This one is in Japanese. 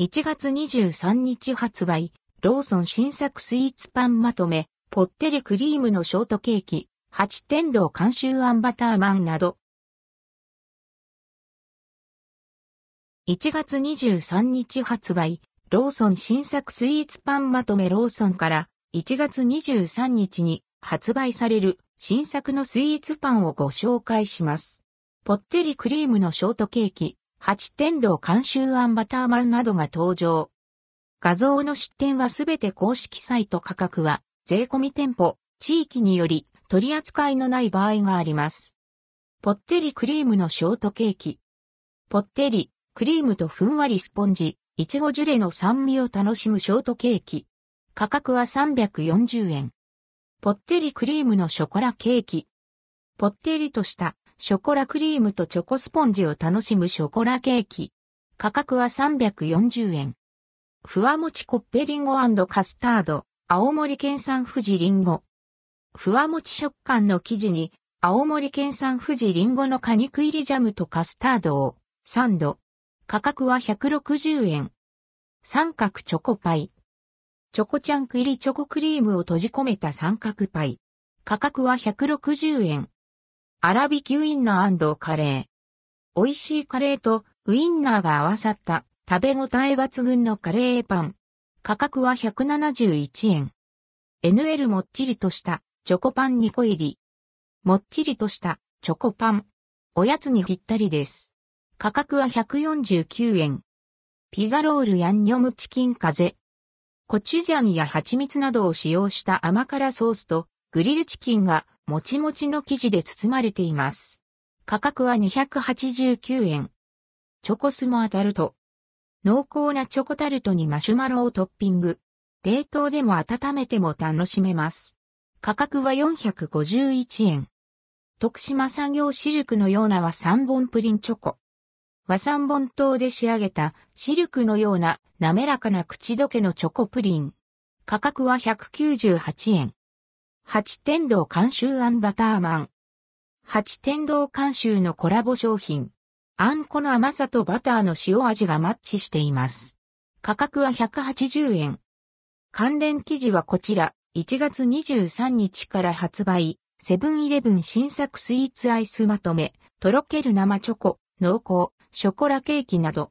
1月23日発売、ローソン新作スイーツパンまとめ、ぽってりクリームのショートケーキ、八天堂監修あんバターマンなど。1月23日発売、ローソン新作スイーツパンまとめローソンから1月23日に発売される新作のスイーツパンをご紹介します。ぽってりクリームのショートケーキ、八天堂監修あんバターマンなどが登場。画像の出展はすべて公式サイト価格は税込み店舗、地域により取り扱いのない場合があります。ぽってりクリームのショートケーキ。ぽってり、クリームとふんわりスポンジ、いちごジュレの酸味を楽しむショートケーキ。価格は340円。ぽってりクリームのショコラケーキ。ぽってりとしたショコラクリームとチョコスポンジを楽しむショコラケーキ。価格は340円。ふわもちコッペリンゴカスタード、青森県産富士リンゴ。ふわもち食感の生地に、青森県産富士リンゴの果肉入りジャムとカスタードを、サンド。価格は160円。三角チョコパイ。チョコチャンク入りチョコクリームを閉じ込めた三角パイ。価格は160円。粗挽きウインナーカレー。美味しいカレーとウインナーが合わさった食べ応え抜群のカレーパン。価格は171円。NL もっちりとしたチョコパン2個入り。もっちりとしたチョコパン。おやつにぴったりです。価格は149円。ピザロールヤンニョムチキン風。コチュジャンや蜂蜜などを使用した甘辛ソースとグリルチキンがもちもちの生地で包まれています。価格は289円。チョコスモアタルト。濃厚なチョコタルトにマシュマロをトッピング。冷凍でも温めても楽しめます。価格は451円。徳島産業シルクのような和三本プリンチョコ。和三本糖で仕上げたシルクのような滑らかな口どけのチョコプリン。価格は198円。八天堂監修あんバターマン。八天堂監修のコラボ商品。あんこの甘さとバターの塩味がマッチしています。価格は180円。関連記事はこちら、1月23日から発売、セブンイレブン新作スイーツアイスまとめ、とろける生チョコ、濃厚、ショコラケーキなど。